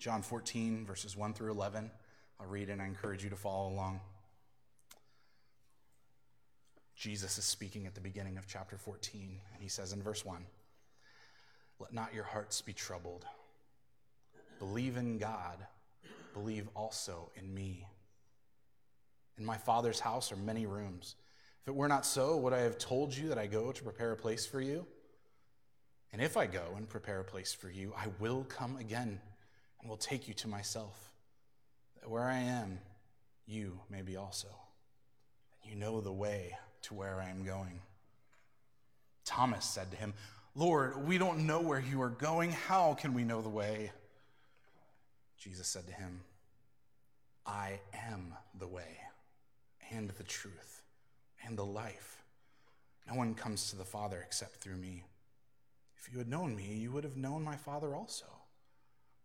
John 14, verses 1 through 11. I'll read and I encourage you to follow along. Jesus is speaking at the beginning of chapter 14, and he says in verse 1 Let not your hearts be troubled. Believe in God, believe also in me. In my Father's house are many rooms. If it were not so, would I have told you that I go to prepare a place for you? And if I go and prepare a place for you, I will come again and will take you to myself, that where I am, you may be also. And you know the way to where I am going. Thomas said to him, Lord, we don't know where you are going. How can we know the way? Jesus said to him, I am the way and the truth and the life. No one comes to the Father except through me. If you had known me, you would have known my Father also.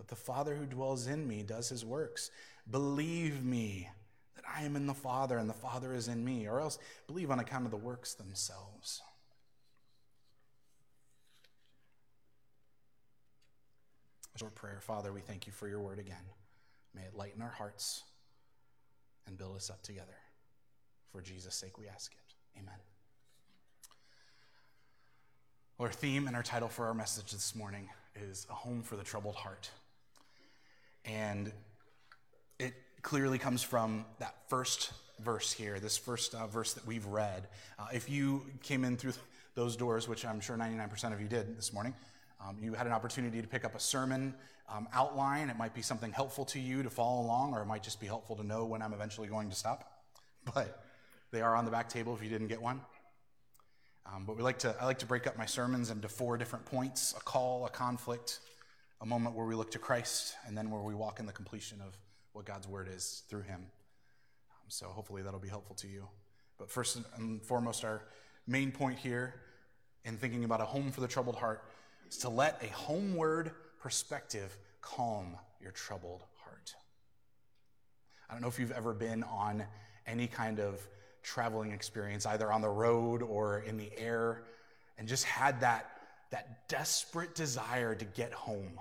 but the Father who dwells in me does his works. Believe me that I am in the Father and the Father is in me, or else believe on account of the works themselves. Short prayer. Father, we thank you for your word again. May it lighten our hearts and build us up together. For Jesus' sake, we ask it. Amen. Our theme and our title for our message this morning is A Home for the Troubled Heart. And it clearly comes from that first verse here, this first uh, verse that we've read. Uh, if you came in through those doors, which I'm sure 99% of you did this morning, um, you had an opportunity to pick up a sermon um, outline. It might be something helpful to you to follow along, or it might just be helpful to know when I'm eventually going to stop. But they are on the back table if you didn't get one. Um, but we like to, I like to break up my sermons into four different points a call, a conflict, a moment where we look to Christ, and then where we walk in the completion of what God's word is through him. Um, so hopefully that'll be helpful to you. But first and foremost, our main point here in thinking about a home for the troubled heart is to let a homeward perspective calm your troubled heart. I don't know if you've ever been on any kind of traveling experience, either on the road or in the air, and just had that, that desperate desire to get home.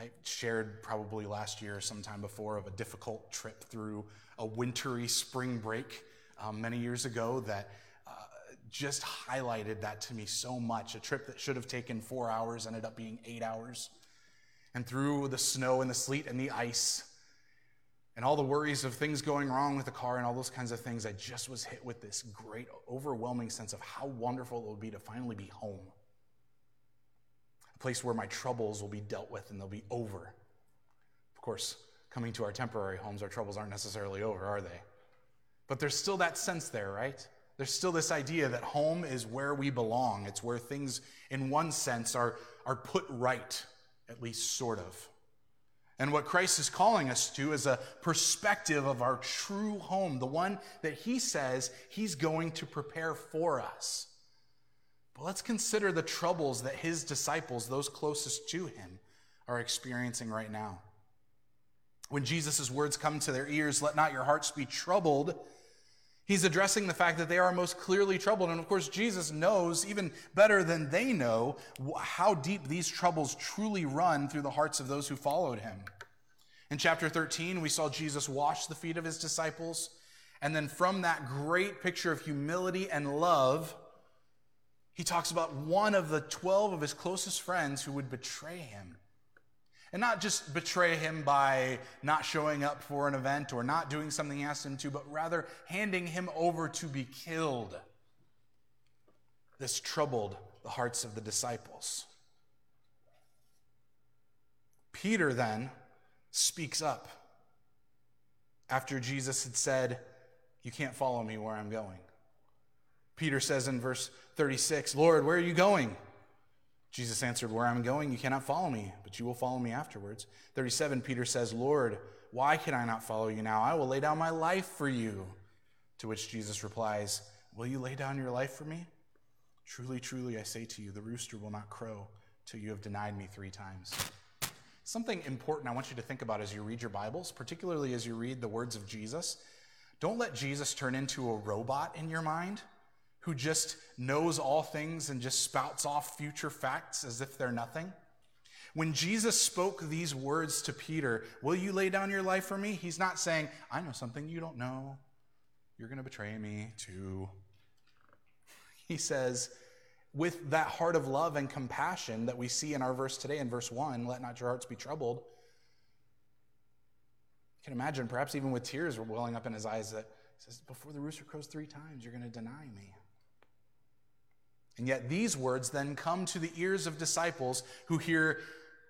I shared probably last year, or sometime before, of a difficult trip through a wintry spring break um, many years ago that uh, just highlighted that to me so much. A trip that should have taken four hours ended up being eight hours. And through the snow and the sleet and the ice, and all the worries of things going wrong with the car and all those kinds of things, I just was hit with this great, overwhelming sense of how wonderful it would be to finally be home. Place where my troubles will be dealt with and they'll be over. Of course, coming to our temporary homes, our troubles aren't necessarily over, are they? But there's still that sense there, right? There's still this idea that home is where we belong. It's where things, in one sense, are, are put right, at least sort of. And what Christ is calling us to is a perspective of our true home, the one that he says he's going to prepare for us. But let's consider the troubles that his disciples, those closest to him, are experiencing right now. When Jesus' words come to their ears, let not your hearts be troubled, He's addressing the fact that they are most clearly troubled. And of course, Jesus knows even better than they know how deep these troubles truly run through the hearts of those who followed him. In chapter 13, we saw Jesus wash the feet of his disciples. And then from that great picture of humility and love, he talks about one of the 12 of his closest friends who would betray him. And not just betray him by not showing up for an event or not doing something he asked him to, but rather handing him over to be killed. This troubled the hearts of the disciples. Peter then speaks up after Jesus had said, You can't follow me where I'm going. Peter says in verse 36, Lord, where are you going? Jesus answered, Where I'm going, you cannot follow me, but you will follow me afterwards. 37, Peter says, Lord, why can I not follow you now? I will lay down my life for you. To which Jesus replies, Will you lay down your life for me? Truly, truly, I say to you, the rooster will not crow till you have denied me three times. Something important I want you to think about as you read your Bibles, particularly as you read the words of Jesus. Don't let Jesus turn into a robot in your mind who just knows all things and just spouts off future facts as if they're nothing. When Jesus spoke these words to Peter, Will you lay down your life for me? He's not saying, I know something you don't know. You're going to betray me too. He says, with that heart of love and compassion that we see in our verse today in verse 1, let not your hearts be troubled. You can imagine, perhaps even with tears welling up in his eyes, that he says, Before the rooster crows three times, you're going to deny me. And yet, these words then come to the ears of disciples who hear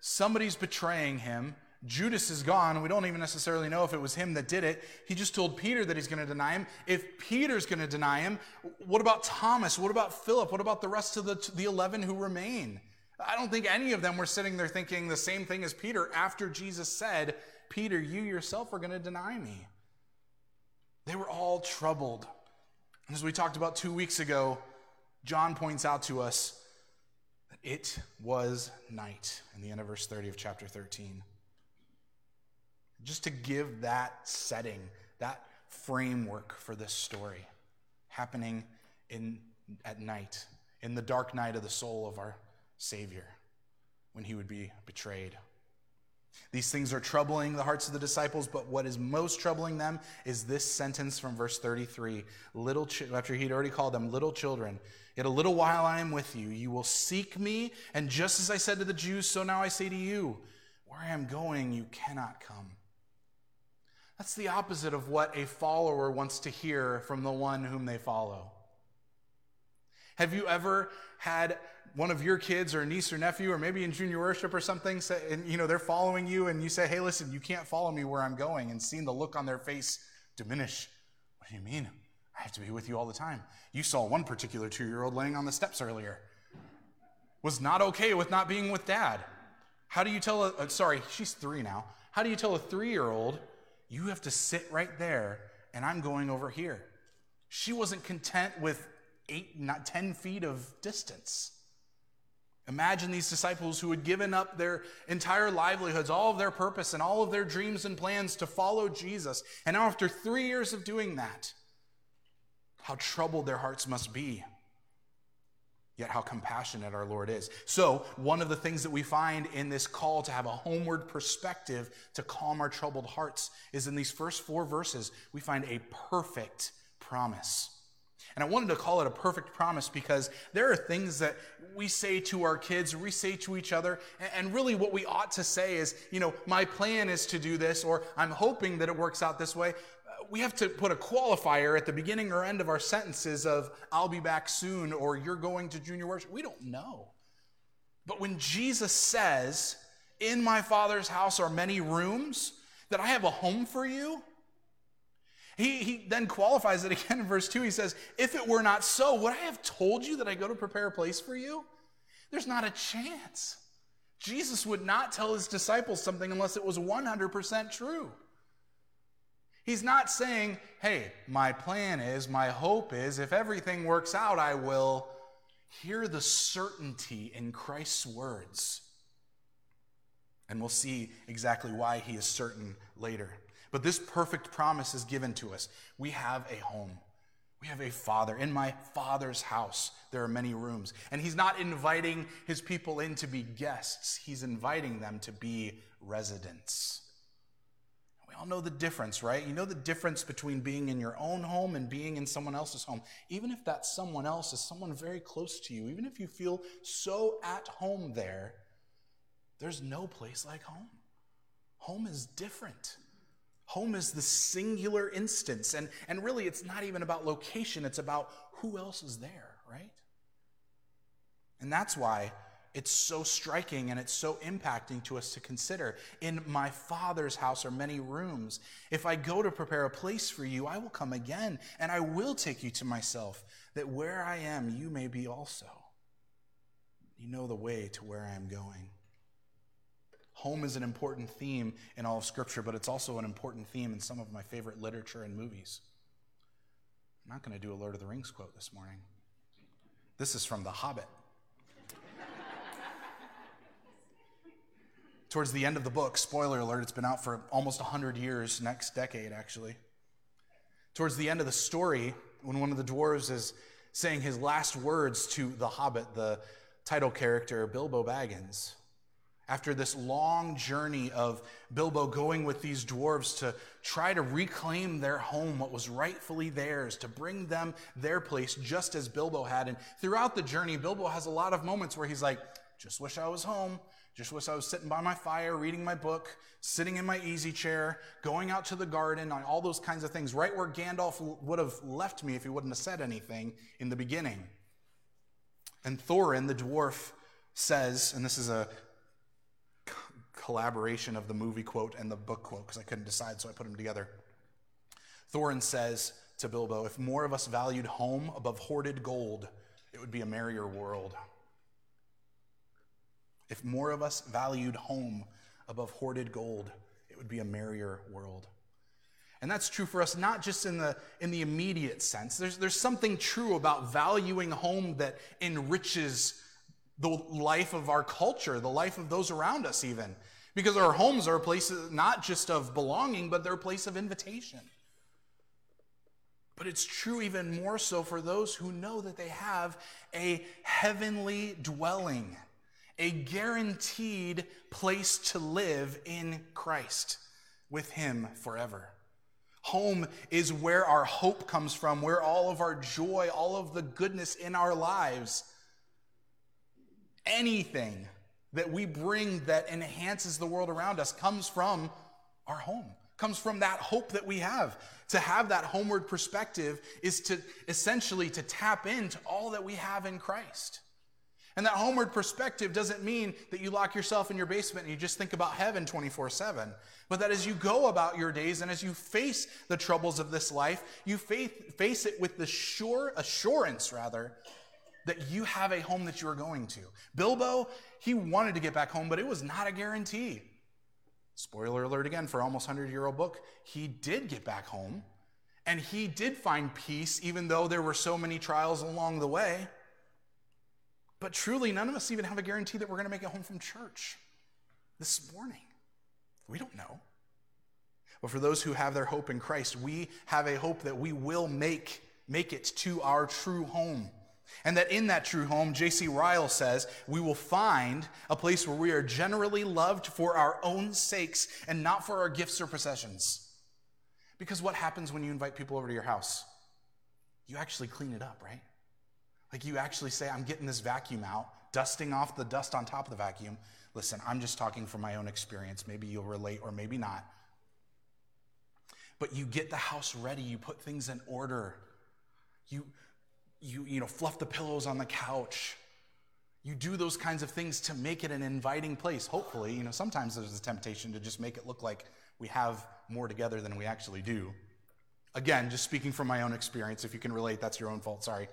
somebody's betraying him. Judas is gone. We don't even necessarily know if it was him that did it. He just told Peter that he's going to deny him. If Peter's going to deny him, what about Thomas? What about Philip? What about the rest of the, the 11 who remain? I don't think any of them were sitting there thinking the same thing as Peter after Jesus said, Peter, you yourself are going to deny me. They were all troubled. As we talked about two weeks ago, John points out to us that it was night in the end of verse 30 of chapter 13. Just to give that setting, that framework for this story happening in, at night, in the dark night of the soul of our Savior, when he would be betrayed. These things are troubling the hearts of the disciples, but what is most troubling them is this sentence from verse 33. Little ch- after he'd already called them little children, yet a little while I am with you. You will seek me, and just as I said to the Jews, so now I say to you, where I am going, you cannot come. That's the opposite of what a follower wants to hear from the one whom they follow. Have you ever had one of your kids or niece or nephew or maybe in junior worship or something say, and you know they're following you and you say hey listen you can't follow me where i'm going and seeing the look on their face diminish. What do you mean? I have to be with you all the time. You saw one particular two-year-old laying on the steps earlier. Was not okay with not being with dad. How do you tell a, uh, sorry she's three now. How do you tell a three-year-old you have to sit right there and i'm going over here. She wasn't content with eight not ten feet of distance Imagine these disciples who had given up their entire livelihoods, all of their purpose, and all of their dreams and plans to follow Jesus. And now, after three years of doing that, how troubled their hearts must be. Yet, how compassionate our Lord is. So, one of the things that we find in this call to have a homeward perspective to calm our troubled hearts is in these first four verses, we find a perfect promise. And I wanted to call it a perfect promise because there are things that we say to our kids, we say to each other, and really what we ought to say is, you know, my plan is to do this, or I'm hoping that it works out this way. We have to put a qualifier at the beginning or end of our sentences of, I'll be back soon, or you're going to junior worship. We don't know. But when Jesus says, In my Father's house are many rooms, that I have a home for you, he, he then qualifies it again in verse 2. He says, If it were not so, would I have told you that I go to prepare a place for you? There's not a chance. Jesus would not tell his disciples something unless it was 100% true. He's not saying, Hey, my plan is, my hope is, if everything works out, I will. Hear the certainty in Christ's words. And we'll see exactly why he is certain later. But this perfect promise is given to us. We have a home. We have a father. In my father's house, there are many rooms. And he's not inviting his people in to be guests, he's inviting them to be residents. We all know the difference, right? You know the difference between being in your own home and being in someone else's home. Even if that someone else is someone very close to you, even if you feel so at home there, there's no place like home. Home is different. Home is the singular instance. And, and really, it's not even about location, it's about who else is there, right? And that's why it's so striking and it's so impacting to us to consider. In my Father's house are many rooms. If I go to prepare a place for you, I will come again and I will take you to myself, that where I am, you may be also. You know the way to where I am going. Home is an important theme in all of Scripture, but it's also an important theme in some of my favorite literature and movies. I'm not going to do a Lord of the Rings quote this morning. This is from The Hobbit. Towards the end of the book, spoiler alert, it's been out for almost 100 years, next decade actually. Towards the end of the story, when one of the dwarves is saying his last words to the hobbit, the title character, Bilbo Baggins, after this long journey of Bilbo going with these dwarves to try to reclaim their home, what was rightfully theirs, to bring them their place, just as Bilbo had. And throughout the journey, Bilbo has a lot of moments where he's like, just wish I was home. Just wish I was sitting by my fire, reading my book, sitting in my easy chair, going out to the garden, all those kinds of things, right where Gandalf would have left me if he wouldn't have said anything in the beginning. And Thorin, the dwarf, says, and this is a collaboration of the movie quote and the book quote because I couldn't decide, so I put them together. Thorin says to Bilbo, If more of us valued home above hoarded gold, it would be a merrier world. If more of us valued home above hoarded gold, it would be a merrier world. And that's true for us not just in the, in the immediate sense. There's, there's something true about valuing home that enriches the life of our culture, the life of those around us, even. Because our homes are a place not just of belonging, but they're a place of invitation. But it's true even more so for those who know that they have a heavenly dwelling a guaranteed place to live in Christ with Him forever. Home is where our hope comes from, where all of our joy, all of the goodness in our lives, anything that we bring that enhances the world around us comes from our home, comes from that hope that we have. To have that homeward perspective is to essentially to tap into all that we have in Christ. And that homeward perspective doesn't mean that you lock yourself in your basement and you just think about heaven 24 7. But that as you go about your days and as you face the troubles of this life, you face it with the sure assurance, rather, that you have a home that you are going to. Bilbo, he wanted to get back home, but it was not a guarantee. Spoiler alert again for almost 100 year old book. He did get back home and he did find peace, even though there were so many trials along the way. But truly, none of us even have a guarantee that we're going to make it home from church this morning. We don't know. But for those who have their hope in Christ, we have a hope that we will make, make it to our true home. And that in that true home, J.C. Ryle says, we will find a place where we are generally loved for our own sakes and not for our gifts or possessions. Because what happens when you invite people over to your house? You actually clean it up, right? Like you actually say, I'm getting this vacuum out, dusting off the dust on top of the vacuum. Listen, I'm just talking from my own experience. Maybe you'll relate or maybe not. But you get the house ready, you put things in order. You you you know, fluff the pillows on the couch. You do those kinds of things to make it an inviting place. Hopefully, you know, sometimes there's a temptation to just make it look like we have more together than we actually do. Again, just speaking from my own experience, if you can relate, that's your own fault, sorry.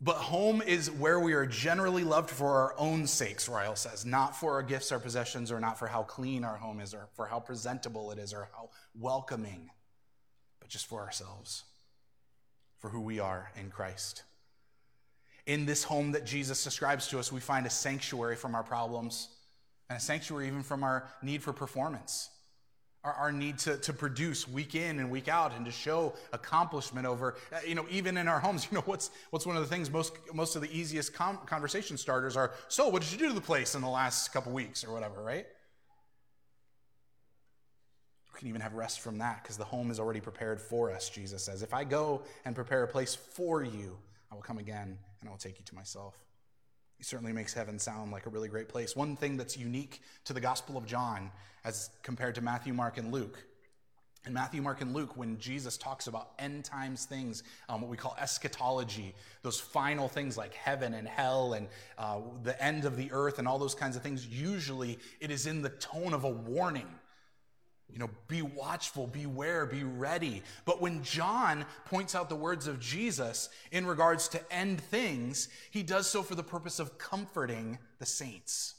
But home is where we are generally loved for our own sakes, Ryle says, not for our gifts, our possessions, or not for how clean our home is, or for how presentable it is, or how welcoming, but just for ourselves, for who we are in Christ. In this home that Jesus describes to us, we find a sanctuary from our problems and a sanctuary even from our need for performance our, our need to, to produce week in and week out and to show accomplishment over, uh, you know, even in our homes, you know, what's, what's one of the things most, most of the easiest com- conversation starters are, so what did you do to the place in the last couple weeks or whatever, right? Can even have rest from that because the home is already prepared for us, Jesus says. If I go and prepare a place for you, I will come again and I will take you to myself. He certainly makes heaven sound like a really great place. One thing that's unique to the Gospel of John as compared to Matthew, Mark, and Luke. In Matthew, Mark, and Luke, when Jesus talks about end times things, um, what we call eschatology, those final things like heaven and hell and uh, the end of the earth and all those kinds of things, usually it is in the tone of a warning. You know, be watchful, beware, be ready. But when John points out the words of Jesus in regards to end things, he does so for the purpose of comforting the saints.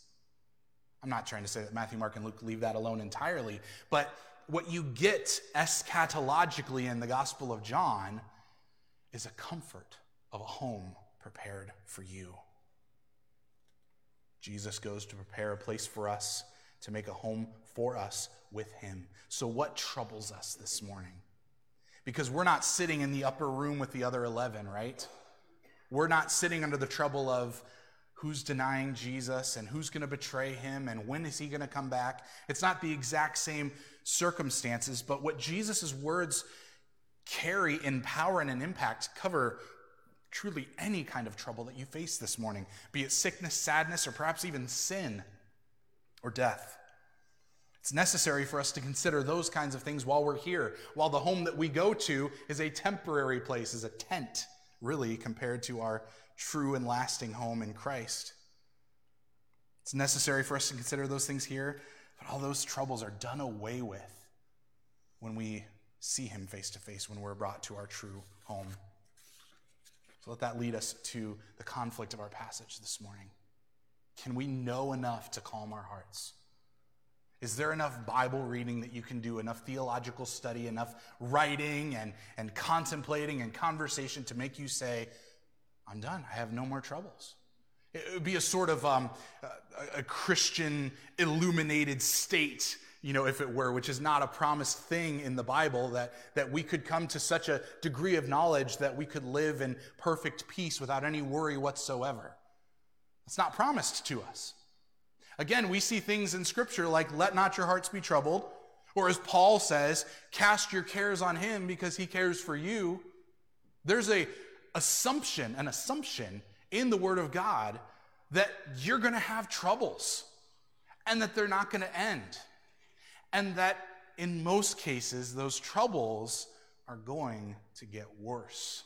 I'm not trying to say that Matthew, Mark, and Luke leave that alone entirely, but what you get eschatologically in the Gospel of John is a comfort of a home prepared for you. Jesus goes to prepare a place for us, to make a home for us with him. So, what troubles us this morning? Because we're not sitting in the upper room with the other 11, right? We're not sitting under the trouble of who's denying Jesus and who's going to betray him and when is he going to come back. It's not the exact same circumstances, but what Jesus' words carry in power and in impact cover truly any kind of trouble that you face this morning, be it sickness, sadness, or perhaps even sin or death. It's necessary for us to consider those kinds of things while we're here, while the home that we go to is a temporary place, is a tent, really, compared to our true and lasting home in Christ. It's necessary for us to consider those things here, but all those troubles are done away with when we see Him face to face, when we're brought to our true home. So let that lead us to the conflict of our passage this morning. Can we know enough to calm our hearts? Is there enough Bible reading that you can do, enough theological study, enough writing and, and contemplating and conversation to make you say, I'm done. I have no more troubles? It would be a sort of um, a, a Christian illuminated state you know, if it were, which is not a promised thing in the Bible, that, that we could come to such a degree of knowledge that we could live in perfect peace without any worry whatsoever. It's not promised to us. Again, we see things in Scripture like, let not your hearts be troubled, or as Paul says, cast your cares on him because he cares for you. There's a assumption, an assumption in the Word of God that you're going to have troubles and that they're not going to end. And that in most cases, those troubles are going to get worse.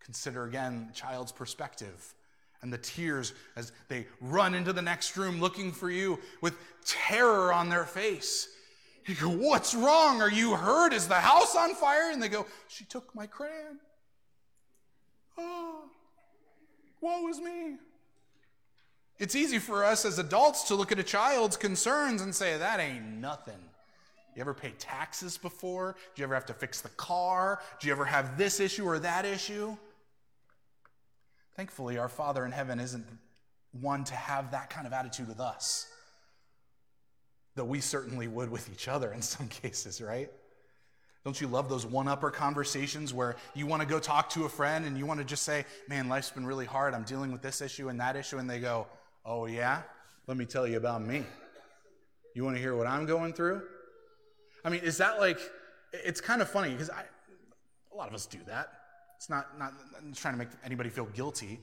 Consider again child's perspective and the tears as they run into the next room looking for you with terror on their face. You go, What's wrong? Are you hurt? Is the house on fire? And they go, She took my crayon. Oh, woe is me. It's easy for us as adults to look at a child's concerns and say, That ain't nothing. You ever pay taxes before? Do you ever have to fix the car? Do you ever have this issue or that issue? Thankfully, our Father in heaven isn't one to have that kind of attitude with us. Though we certainly would with each other in some cases, right? Don't you love those one upper conversations where you want to go talk to a friend and you want to just say, Man, life's been really hard. I'm dealing with this issue and that issue. And they go, Oh, yeah? Let me tell you about me. You want to hear what I'm going through? I mean, is that like, it's kind of funny because a lot of us do that. It's not, not I'm trying to make anybody feel guilty.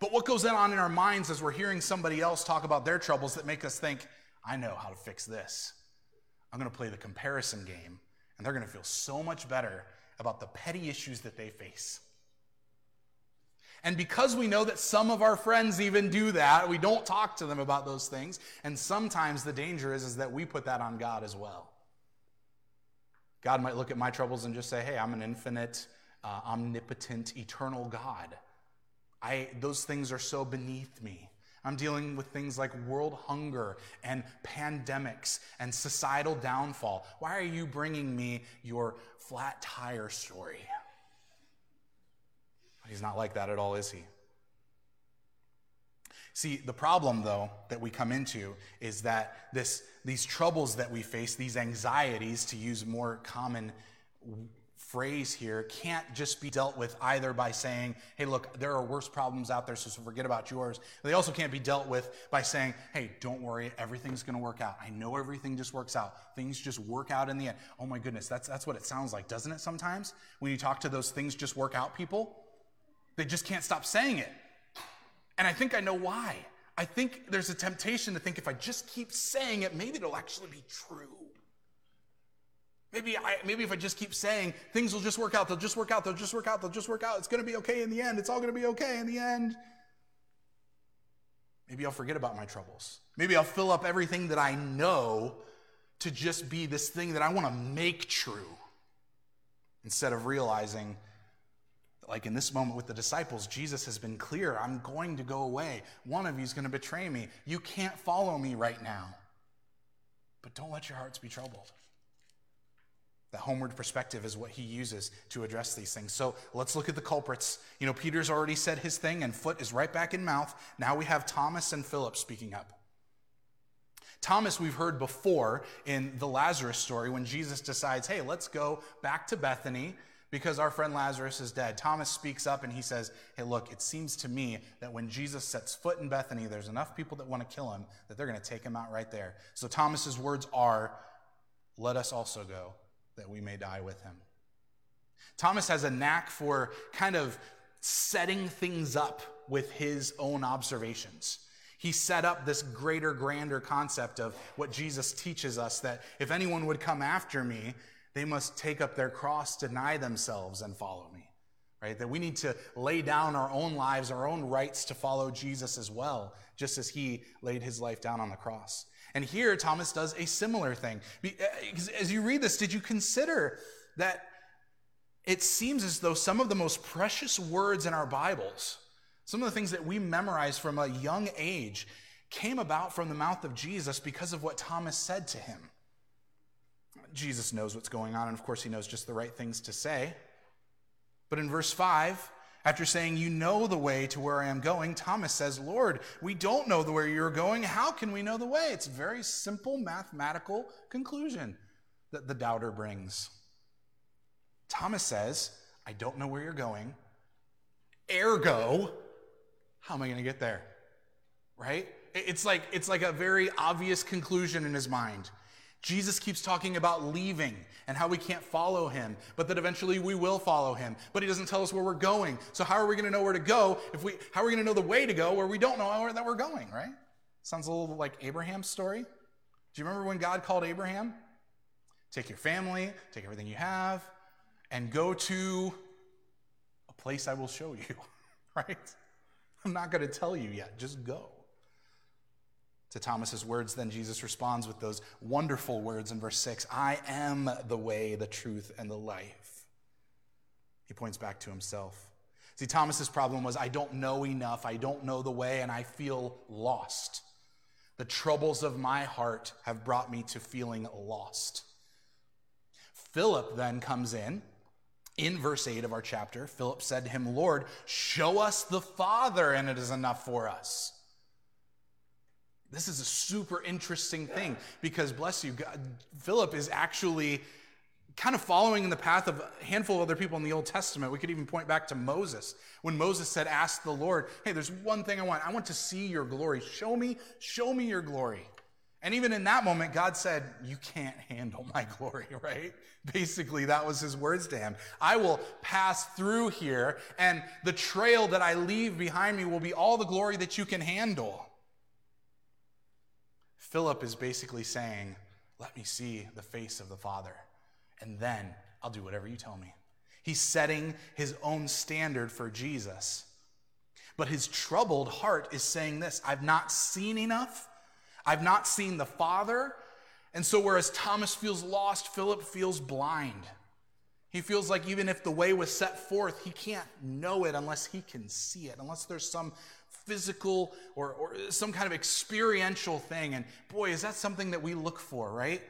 But what goes on in our minds as we're hearing somebody else talk about their troubles that make us think, I know how to fix this. I'm going to play the comparison game, and they're going to feel so much better about the petty issues that they face. And because we know that some of our friends even do that, we don't talk to them about those things. And sometimes the danger is, is that we put that on God as well. God might look at my troubles and just say, hey, I'm an infinite, uh, omnipotent, eternal God. I, those things are so beneath me. I'm dealing with things like world hunger and pandemics and societal downfall. Why are you bringing me your flat tire story? He's not like that at all, is he? See, the problem, though, that we come into is that this, these troubles that we face, these anxieties, to use more common phrase here, can't just be dealt with either by saying, hey, look, there are worse problems out there, so forget about yours. They also can't be dealt with by saying, hey, don't worry, everything's going to work out. I know everything just works out. Things just work out in the end. Oh my goodness, that's, that's what it sounds like, doesn't it, sometimes? When you talk to those things just work out people, they just can't stop saying it. And I think I know why. I think there's a temptation to think if I just keep saying it, maybe it'll actually be true. Maybe, I, maybe if I just keep saying things will just work out, they'll just work out, they'll just work out, they'll just work out. It's going to be okay in the end. It's all going to be okay in the end. Maybe I'll forget about my troubles. Maybe I'll fill up everything that I know to just be this thing that I want to make true instead of realizing like in this moment with the disciples, Jesus has been clear I'm going to go away. One of you is going to betray me. You can't follow me right now. But don't let your hearts be troubled. The homeward perspective is what he uses to address these things. So let's look at the culprits. You know, Peter's already said his thing, and foot is right back in mouth. Now we have Thomas and Philip speaking up. Thomas, we've heard before in the Lazarus story when Jesus decides, hey, let's go back to Bethany because our friend Lazarus is dead. Thomas speaks up and he says, Hey, look, it seems to me that when Jesus sets foot in Bethany, there's enough people that want to kill him that they're going to take him out right there. So Thomas's words are, Let us also go that we may die with him. Thomas has a knack for kind of setting things up with his own observations. He set up this greater, grander concept of what Jesus teaches us that if anyone would come after me, they must take up their cross, deny themselves, and follow me. Right? That we need to lay down our own lives, our own rights to follow Jesus as well, just as he laid his life down on the cross. And here, Thomas does a similar thing. Uh, as you read this, did you consider that it seems as though some of the most precious words in our Bibles, some of the things that we memorize from a young age, came about from the mouth of Jesus because of what Thomas said to him? Jesus knows what's going on, and of course, he knows just the right things to say. But in verse 5, after saying, You know the way to where I am going, Thomas says, Lord, we don't know the way you're going. How can we know the way? It's a very simple mathematical conclusion that the doubter brings. Thomas says, I don't know where you're going. Ergo, how am I going to get there? Right? It's like, it's like a very obvious conclusion in his mind. Jesus keeps talking about leaving and how we can't follow him, but that eventually we will follow him. But he doesn't tell us where we're going. So how are we going to know where to go if we how are we going to know the way to go where we don't know where that we're going, right? Sounds a little like Abraham's story. Do you remember when God called Abraham? Take your family, take everything you have, and go to a place I will show you, right? I'm not going to tell you yet, just go. To Thomas's words, then Jesus responds with those wonderful words in verse 6 I am the way, the truth, and the life. He points back to himself. See, Thomas's problem was I don't know enough, I don't know the way, and I feel lost. The troubles of my heart have brought me to feeling lost. Philip then comes in. In verse 8 of our chapter, Philip said to him, Lord, show us the Father, and it is enough for us. This is a super interesting thing because, bless you, God, Philip is actually kind of following in the path of a handful of other people in the Old Testament. We could even point back to Moses. When Moses said, Ask the Lord, hey, there's one thing I want. I want to see your glory. Show me, show me your glory. And even in that moment, God said, You can't handle my glory, right? Basically, that was his words to him. I will pass through here, and the trail that I leave behind me will be all the glory that you can handle. Philip is basically saying, Let me see the face of the Father, and then I'll do whatever you tell me. He's setting his own standard for Jesus. But his troubled heart is saying this I've not seen enough, I've not seen the Father. And so, whereas Thomas feels lost, Philip feels blind. He feels like even if the way was set forth, he can't know it unless he can see it, unless there's some physical or, or some kind of experiential thing. And boy, is that something that we look for, right?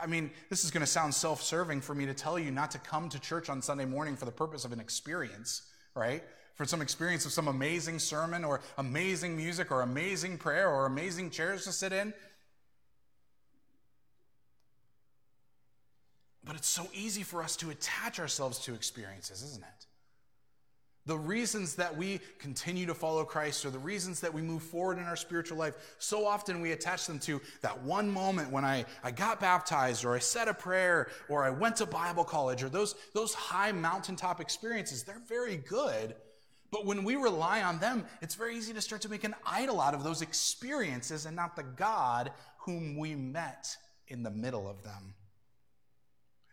I mean, this is going to sound self serving for me to tell you not to come to church on Sunday morning for the purpose of an experience, right? For some experience of some amazing sermon or amazing music or amazing prayer or amazing chairs to sit in. But it's so easy for us to attach ourselves to experiences, isn't it? The reasons that we continue to follow Christ or the reasons that we move forward in our spiritual life, so often we attach them to that one moment when I, I got baptized or I said a prayer or I went to Bible college or those, those high mountaintop experiences. They're very good. But when we rely on them, it's very easy to start to make an idol out of those experiences and not the God whom we met in the middle of them.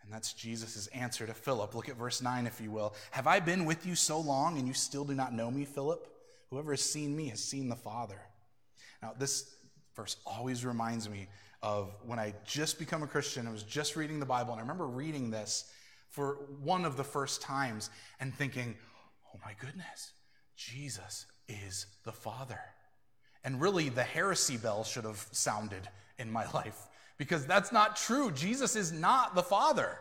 And that's Jesus' answer to Philip. Look at verse 9, if you will. Have I been with you so long and you still do not know me, Philip? Whoever has seen me has seen the Father. Now, this verse always reminds me of when I just become a Christian. I was just reading the Bible, and I remember reading this for one of the first times and thinking, oh my goodness, Jesus is the Father. And really, the heresy bell should have sounded in my life because that's not true. Jesus is not the Father.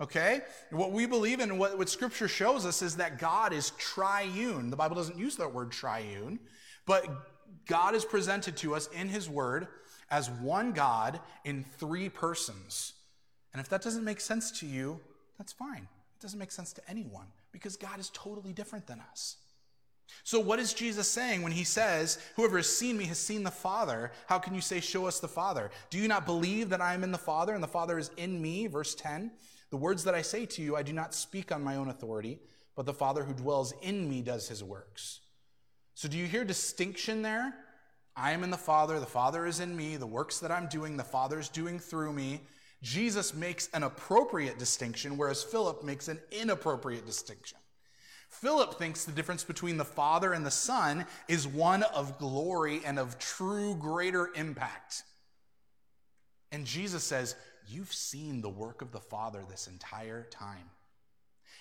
Okay? What we believe in, what, what Scripture shows us, is that God is triune. The Bible doesn't use that word triune, but God is presented to us in His Word as one God in three persons. And if that doesn't make sense to you, that's fine. It doesn't make sense to anyone because God is totally different than us. So, what is Jesus saying when he says, Whoever has seen me has seen the Father? How can you say, Show us the Father? Do you not believe that I am in the Father and the Father is in me? Verse 10 The words that I say to you, I do not speak on my own authority, but the Father who dwells in me does his works. So, do you hear distinction there? I am in the Father, the Father is in me, the works that I'm doing, the Father is doing through me. Jesus makes an appropriate distinction, whereas Philip makes an inappropriate distinction. Philip thinks the difference between the Father and the Son is one of glory and of true greater impact. And Jesus says, You've seen the work of the Father this entire time.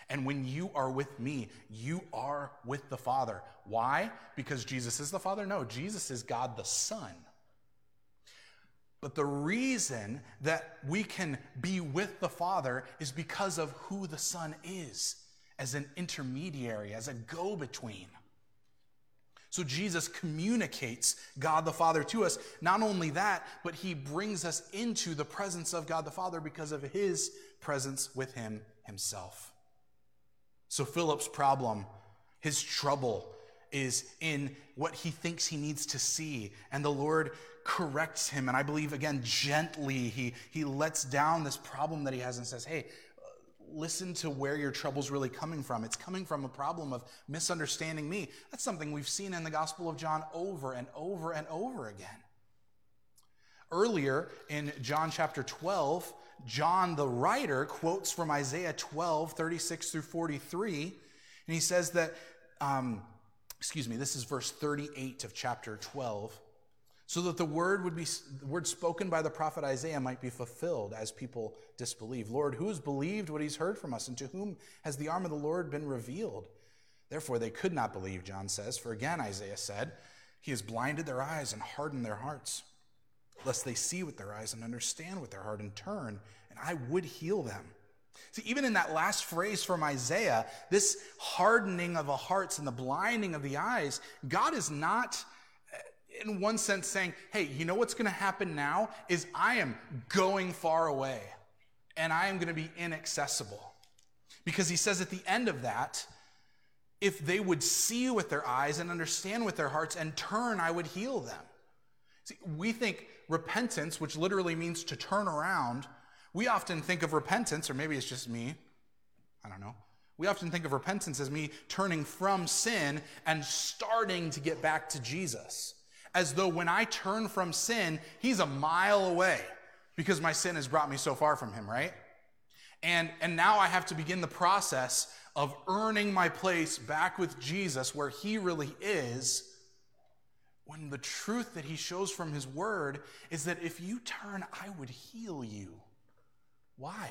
And when you are with me, you are with the Father. Why? Because Jesus is the Father? No, Jesus is God the Son. But the reason that we can be with the Father is because of who the Son is as an intermediary, as a go between. So Jesus communicates God the Father to us. Not only that, but he brings us into the presence of God the Father because of his presence with him himself. So Philip's problem, his trouble, is in what he thinks he needs to see. And the Lord corrects him. And I believe, again, gently, he, he lets down this problem that he has and says, Hey, listen to where your trouble's really coming from. It's coming from a problem of misunderstanding me. That's something we've seen in the Gospel of John over and over and over again. Earlier in John chapter 12, John the writer quotes from Isaiah 12, 36 through 43, and he says that, um, excuse me, this is verse 38 of chapter 12 so that the word would be the word spoken by the prophet Isaiah might be fulfilled as people disbelieve. Lord, who has believed what he's heard from us, and to whom has the arm of the Lord been revealed? Therefore they could not believe, John says, for again Isaiah said, He has blinded their eyes and hardened their hearts, lest they see with their eyes and understand with their heart and turn, and I would heal them. See, even in that last phrase from Isaiah, this hardening of the hearts and the blinding of the eyes, God is not in one sense saying, hey, you know what's going to happen now is I am going far away and I am going to be inaccessible. Because he says at the end of that, if they would see with their eyes and understand with their hearts and turn, I would heal them. See, we think repentance, which literally means to turn around, we often think of repentance, or maybe it's just me, I don't know. We often think of repentance as me turning from sin and starting to get back to Jesus as though when I turn from sin, he's a mile away because my sin has brought me so far from him, right? And, and now I have to begin the process of earning my place back with Jesus where he really is. When the truth that he shows from his word is that if you turn, I would heal you. Why?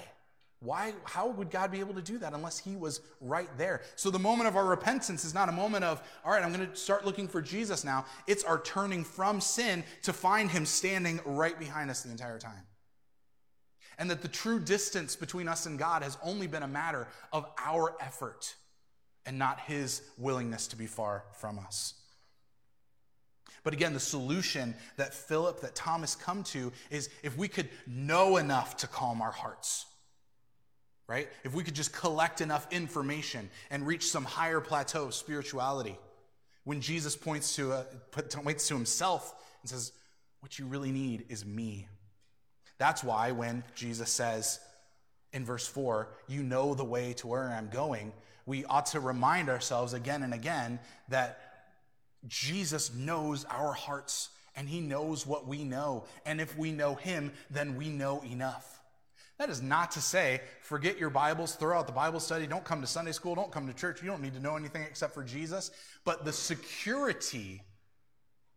Why, how would God be able to do that unless He was right there? So the moment of our repentance is not a moment of, all right, I'm going to start looking for Jesus now. It's our turning from sin to find Him standing right behind us the entire time. And that the true distance between us and God has only been a matter of our effort and not His willingness to be far from us. But again, the solution that Philip, that Thomas come to is if we could know enough to calm our hearts right? If we could just collect enough information and reach some higher plateau of spirituality. When Jesus points to, uh, a, points to himself and says, What you really need is me. That's why when Jesus says in verse 4, You know the way to where I'm going, we ought to remind ourselves again and again that Jesus knows our hearts and he knows what we know. And if we know him, then we know enough. That is not to say, forget your Bibles, throw out the Bible study, don't come to Sunday school, don't come to church. You don't need to know anything except for Jesus. But the security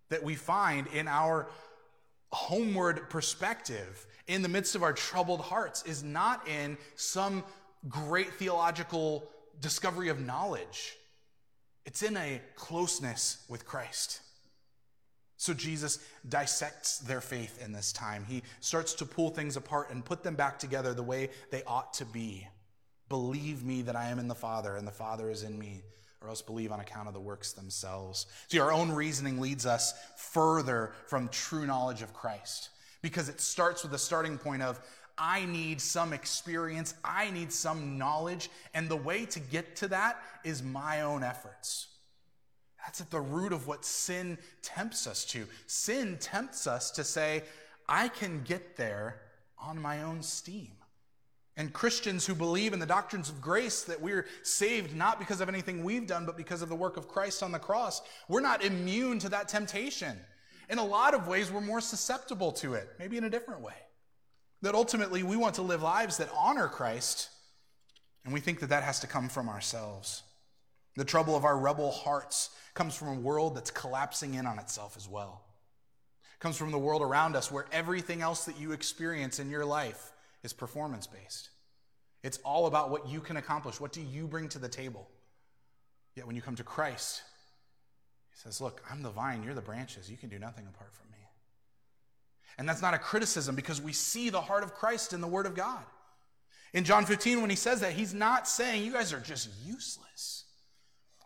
that we find in our homeward perspective in the midst of our troubled hearts is not in some great theological discovery of knowledge, it's in a closeness with Christ. So Jesus dissects their faith in this time. He starts to pull things apart and put them back together the way they ought to be. Believe me that I am in the Father and the Father is in me, or else believe on account of the works themselves. See, our own reasoning leads us further from true knowledge of Christ because it starts with the starting point of, I need some experience, I need some knowledge, and the way to get to that is my own efforts. That's at the root of what sin tempts us to. Sin tempts us to say, I can get there on my own steam. And Christians who believe in the doctrines of grace that we're saved not because of anything we've done, but because of the work of Christ on the cross, we're not immune to that temptation. In a lot of ways, we're more susceptible to it, maybe in a different way. That ultimately we want to live lives that honor Christ, and we think that that has to come from ourselves. The trouble of our rebel hearts comes from a world that's collapsing in on itself as well. It comes from the world around us where everything else that you experience in your life is performance based. It's all about what you can accomplish. What do you bring to the table? Yet when you come to Christ, he says, Look, I'm the vine, you're the branches. You can do nothing apart from me. And that's not a criticism because we see the heart of Christ in the Word of God. In John 15, when he says that, he's not saying you guys are just useless.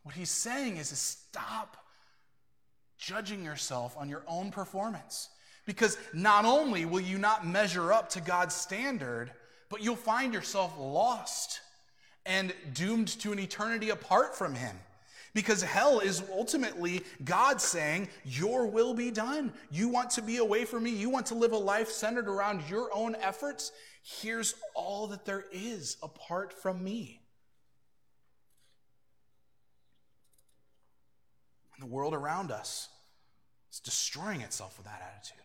What he's saying is, is stop judging yourself on your own performance. Because not only will you not measure up to God's standard, but you'll find yourself lost and doomed to an eternity apart from Him. Because hell is ultimately God saying, Your will be done. You want to be away from me. You want to live a life centered around your own efforts. Here's all that there is apart from me. And the world around us is destroying itself with that attitude.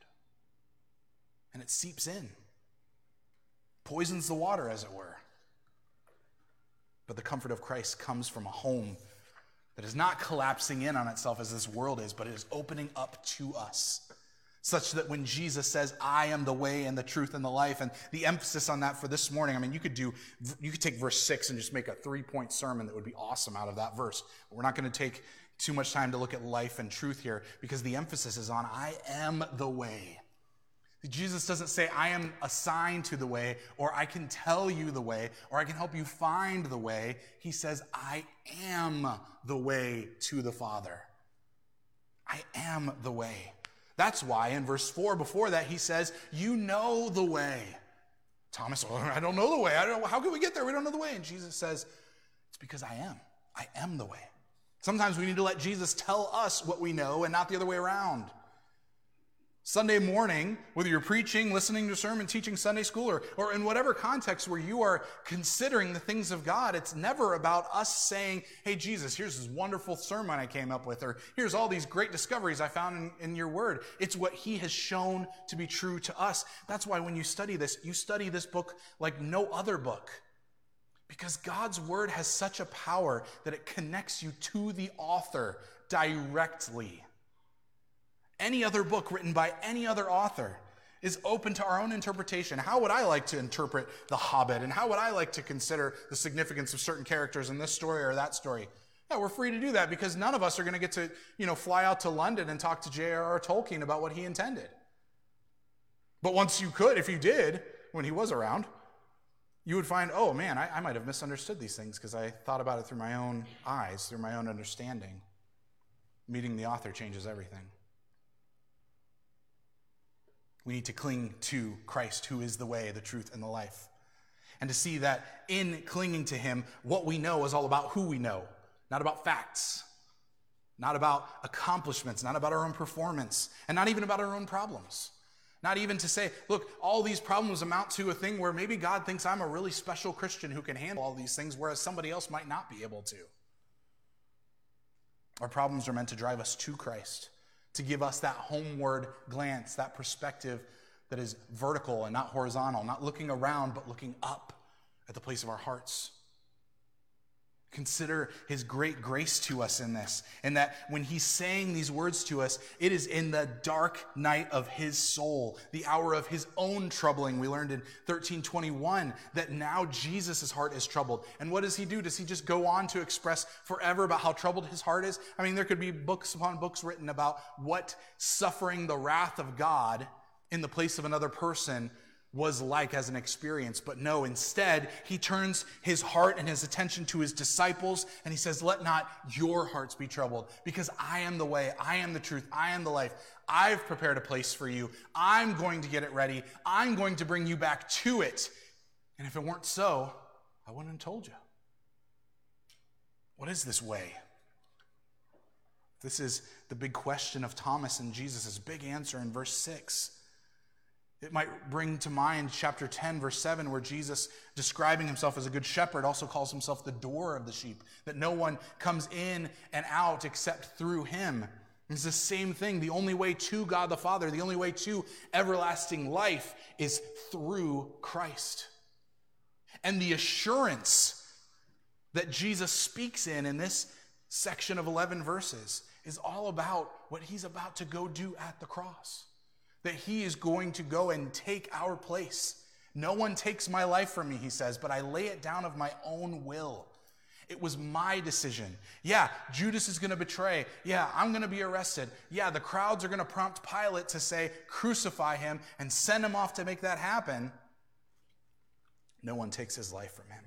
And it seeps in, poisons the water, as it were. But the comfort of Christ comes from a home that is not collapsing in on itself as this world is, but it is opening up to us. Such that when Jesus says, I am the way and the truth and the life, and the emphasis on that for this morning, I mean, you could do, you could take verse six and just make a three point sermon that would be awesome out of that verse. But we're not going to take too much time to look at life and truth here because the emphasis is on, I am the way. Jesus doesn't say, I am assigned to the way, or I can tell you the way, or I can help you find the way. He says, I am the way to the Father. I am the way. That's why in verse 4 before that, he says, You know the way. Thomas, oh, I don't know the way. I don't know. How can we get there? We don't know the way. And Jesus says, It's because I am. I am the way. Sometimes we need to let Jesus tell us what we know and not the other way around. Sunday morning, whether you're preaching, listening to sermon, teaching Sunday school, or, or in whatever context where you are considering the things of God, it's never about us saying, Hey, Jesus, here's this wonderful sermon I came up with, or here's all these great discoveries I found in, in your word. It's what He has shown to be true to us. That's why when you study this, you study this book like no other book. Because God's word has such a power that it connects you to the author directly. Any other book written by any other author is open to our own interpretation. How would I like to interpret The Hobbit? And how would I like to consider the significance of certain characters in this story or that story? Yeah, we're free to do that because none of us are going to get to, you know, fly out to London and talk to J.R.R. Tolkien about what he intended. But once you could, if you did, when he was around, you would find, oh man, I, I might have misunderstood these things because I thought about it through my own eyes, through my own understanding. Meeting the author changes everything. We need to cling to Christ, who is the way, the truth, and the life. And to see that in clinging to Him, what we know is all about who we know, not about facts, not about accomplishments, not about our own performance, and not even about our own problems. Not even to say, look, all these problems amount to a thing where maybe God thinks I'm a really special Christian who can handle all these things, whereas somebody else might not be able to. Our problems are meant to drive us to Christ to give us that homeward glance, that perspective that is vertical and not horizontal, not looking around, but looking up at the place of our hearts. Consider his great grace to us in this, and that when he's saying these words to us, it is in the dark night of his soul, the hour of his own troubling. We learned in 1321 that now Jesus' heart is troubled. And what does he do? Does he just go on to express forever about how troubled his heart is? I mean, there could be books upon books written about what suffering the wrath of God in the place of another person was like as an experience. But no, instead, he turns his heart and his attention to his disciples and he says, Let not your hearts be troubled, because I am the way, I am the truth, I am the life. I've prepared a place for you. I'm going to get it ready. I'm going to bring you back to it. And if it weren't so, I wouldn't have told you. What is this way? This is the big question of Thomas and Jesus' big answer in verse 6. It might bring to mind chapter 10, verse 7, where Jesus, describing himself as a good shepherd, also calls himself the door of the sheep, that no one comes in and out except through him. It's the same thing. The only way to God the Father, the only way to everlasting life is through Christ. And the assurance that Jesus speaks in in this section of 11 verses is all about what he's about to go do at the cross that he is going to go and take our place. No one takes my life from me, he says, but I lay it down of my own will. It was my decision. Yeah, Judas is going to betray. Yeah, I'm going to be arrested. Yeah, the crowds are going to prompt Pilate to say, crucify him and send him off to make that happen. No one takes his life from him.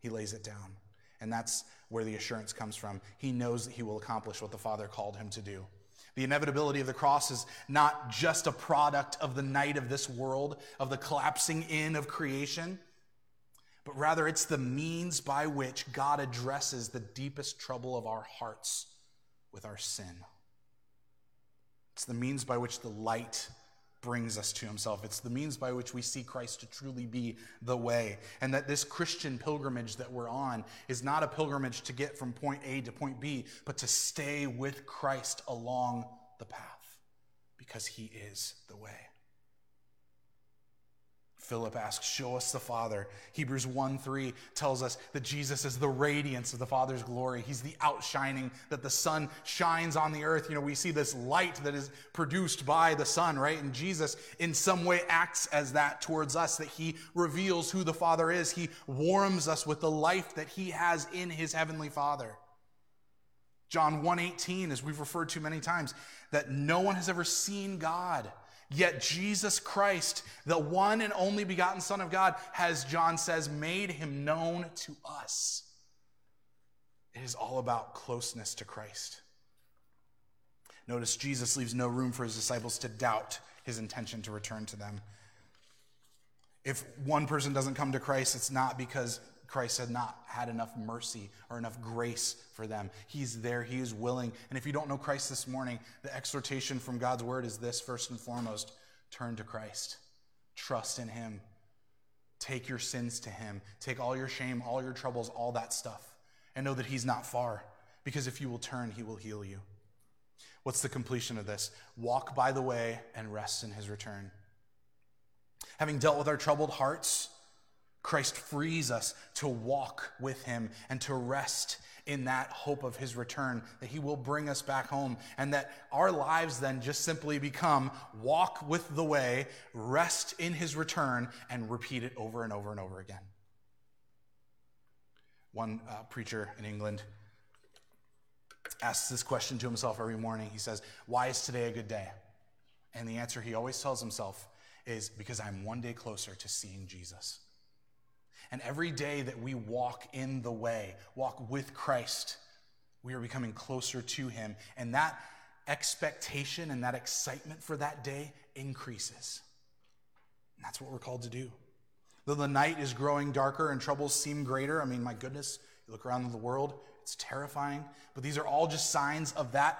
He lays it down. And that's where the assurance comes from. He knows that he will accomplish what the Father called him to do. The inevitability of the cross is not just a product of the night of this world, of the collapsing in of creation, but rather it's the means by which God addresses the deepest trouble of our hearts with our sin. It's the means by which the light brings us to himself. It's the means by which we see Christ to truly be the way. And that this Christian pilgrimage that we're on is not a pilgrimage to get from point A to point B, but to stay with Christ along the path because he is the way. Philip asks, Show us the Father. Hebrews 1 3 tells us that Jesus is the radiance of the Father's glory. He's the outshining, that the sun shines on the earth. You know, we see this light that is produced by the sun, right? And Jesus, in some way, acts as that towards us, that he reveals who the Father is. He warms us with the life that he has in his heavenly Father. John 1:18 as we've referred to many times that no one has ever seen God Yet Jesus Christ, the one and only begotten Son of God, has, John says, made him known to us. It is all about closeness to Christ. Notice Jesus leaves no room for his disciples to doubt his intention to return to them. If one person doesn't come to Christ, it's not because Christ had not had enough mercy or enough grace for them. He's there, He is willing. And if you don't know Christ this morning, the exhortation from God's word is this first and foremost turn to Christ, trust in Him, take your sins to Him, take all your shame, all your troubles, all that stuff, and know that He's not far. Because if you will turn, He will heal you. What's the completion of this? Walk by the way and rest in His return. Having dealt with our troubled hearts, Christ frees us to walk with him and to rest in that hope of his return, that he will bring us back home, and that our lives then just simply become walk with the way, rest in his return, and repeat it over and over and over again. One uh, preacher in England asks this question to himself every morning. He says, Why is today a good day? And the answer he always tells himself is, Because I'm one day closer to seeing Jesus. And every day that we walk in the way, walk with Christ, we are becoming closer to Him. And that expectation and that excitement for that day increases. And that's what we're called to do. Though the night is growing darker and troubles seem greater, I mean, my goodness, you look around the world, it's terrifying. But these are all just signs of that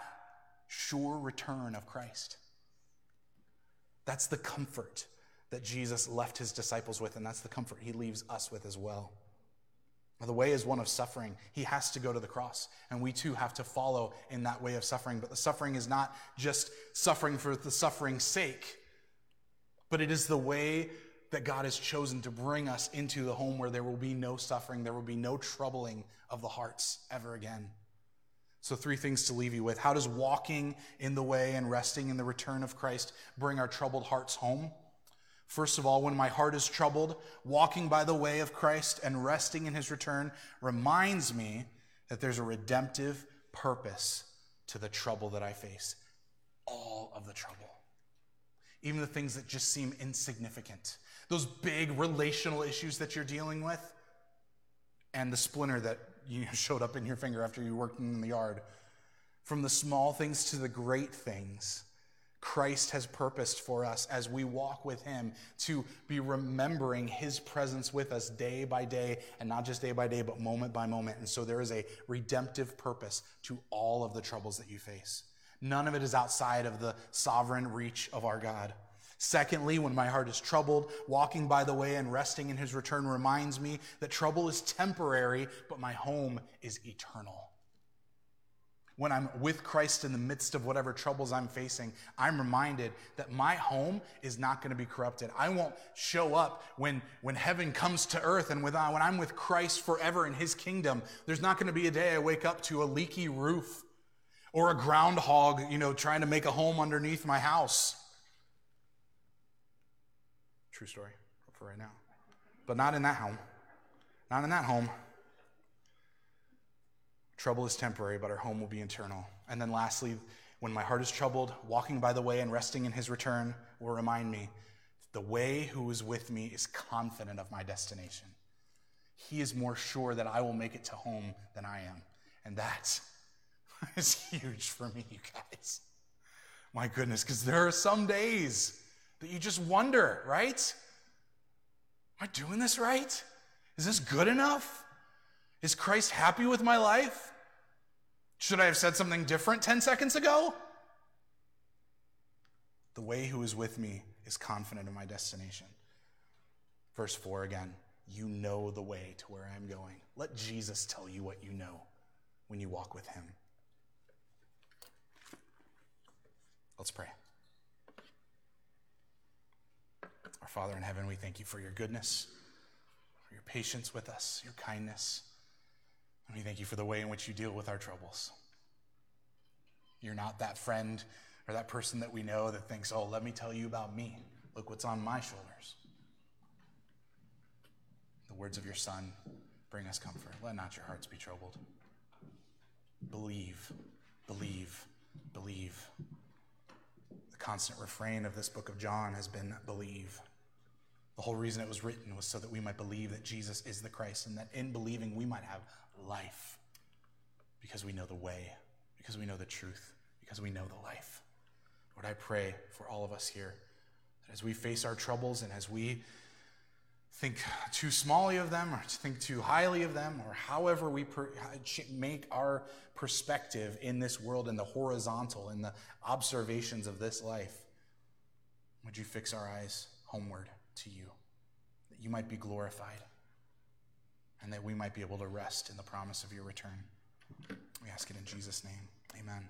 sure return of Christ. That's the comfort that Jesus left his disciples with, and that's the comfort he leaves us with as well. The way is one of suffering. He has to go to the cross, and we too have to follow in that way of suffering. But the suffering is not just suffering for the suffering's sake, but it is the way that God has chosen to bring us into the home where there will be no suffering, there will be no troubling of the hearts ever again. So, three things to leave you with. How does walking in the way and resting in the return of Christ bring our troubled hearts home? First of all, when my heart is troubled, walking by the way of Christ and resting in his return reminds me that there's a redemptive purpose to the trouble that I face. All of the trouble. Even the things that just seem insignificant. Those big relational issues that you're dealing with, and the splinter that you showed up in your finger after you worked in the yard. From the small things to the great things, Christ has purposed for us as we walk with Him to be remembering His presence with us day by day, and not just day by day, but moment by moment. And so there is a redemptive purpose to all of the troubles that you face. None of it is outside of the sovereign reach of our God. Secondly, when my heart is troubled, walking by the way and resting in his return reminds me that trouble is temporary, but my home is eternal. When I'm with Christ in the midst of whatever troubles I'm facing, I'm reminded that my home is not going to be corrupted. I won't show up when, when heaven comes to earth and uh, when I'm with Christ forever in his kingdom. There's not going to be a day I wake up to a leaky roof or a groundhog, you know, trying to make a home underneath my house. True story for right now. But not in that home. Not in that home. Trouble is temporary, but our home will be eternal. And then lastly, when my heart is troubled, walking by the way and resting in his return will remind me the way who is with me is confident of my destination. He is more sure that I will make it to home than I am. And that is huge for me, you guys. My goodness, because there are some days that you just wonder, right? Am I doing this right? Is this good enough? Is Christ happy with my life? Should I have said something different 10 seconds ago? The way who is with me is confident of my destination. Verse 4 again, you know the way to where I'm going. Let Jesus tell you what you know when you walk with him. Let's pray. Our Father in heaven, we thank you for your goodness, for your patience with us, your kindness. We thank you for the way in which you deal with our troubles. You're not that friend or that person that we know that thinks, oh, let me tell you about me. Look what's on my shoulders. The words of your Son bring us comfort. Let not your hearts be troubled. Believe, believe, believe. The constant refrain of this book of John has been believe. The whole reason it was written was so that we might believe that Jesus is the Christ and that in believing we might have life because we know the way, because we know the truth, because we know the life. Lord, I pray for all of us here that as we face our troubles and as we think too smallly of them or think too highly of them or however we per- make our perspective in this world in the horizontal in the observations of this life would you fix our eyes homeward to you, that you might be glorified, and that we might be able to rest in the promise of your return. We ask it in Jesus' name. Amen.